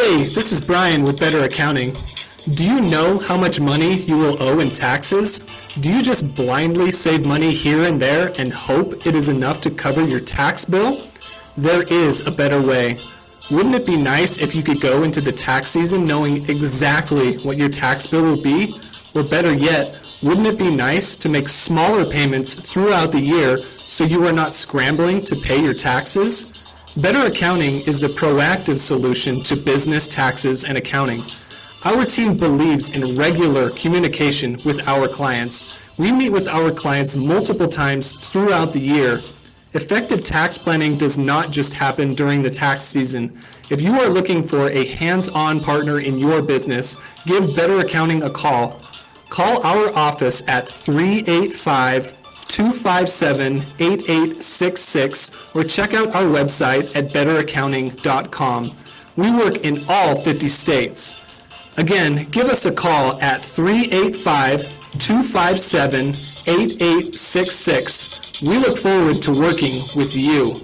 Hey, this is Brian with Better Accounting. Do you know how much money you will owe in taxes? Do you just blindly save money here and there and hope it is enough to cover your tax bill? There is a better way. Wouldn't it be nice if you could go into the tax season knowing exactly what your tax bill will be? Or better yet, wouldn't it be nice to make smaller payments throughout the year so you are not scrambling to pay your taxes? Better Accounting is the proactive solution to business taxes and accounting. Our team believes in regular communication with our clients. We meet with our clients multiple times throughout the year. Effective tax planning does not just happen during the tax season. If you are looking for a hands-on partner in your business, give Better Accounting a call. Call our office at 385 257 8866 or check out our website at betteraccounting.com. We work in all 50 states. Again, give us a call at 385 257 8866. We look forward to working with you.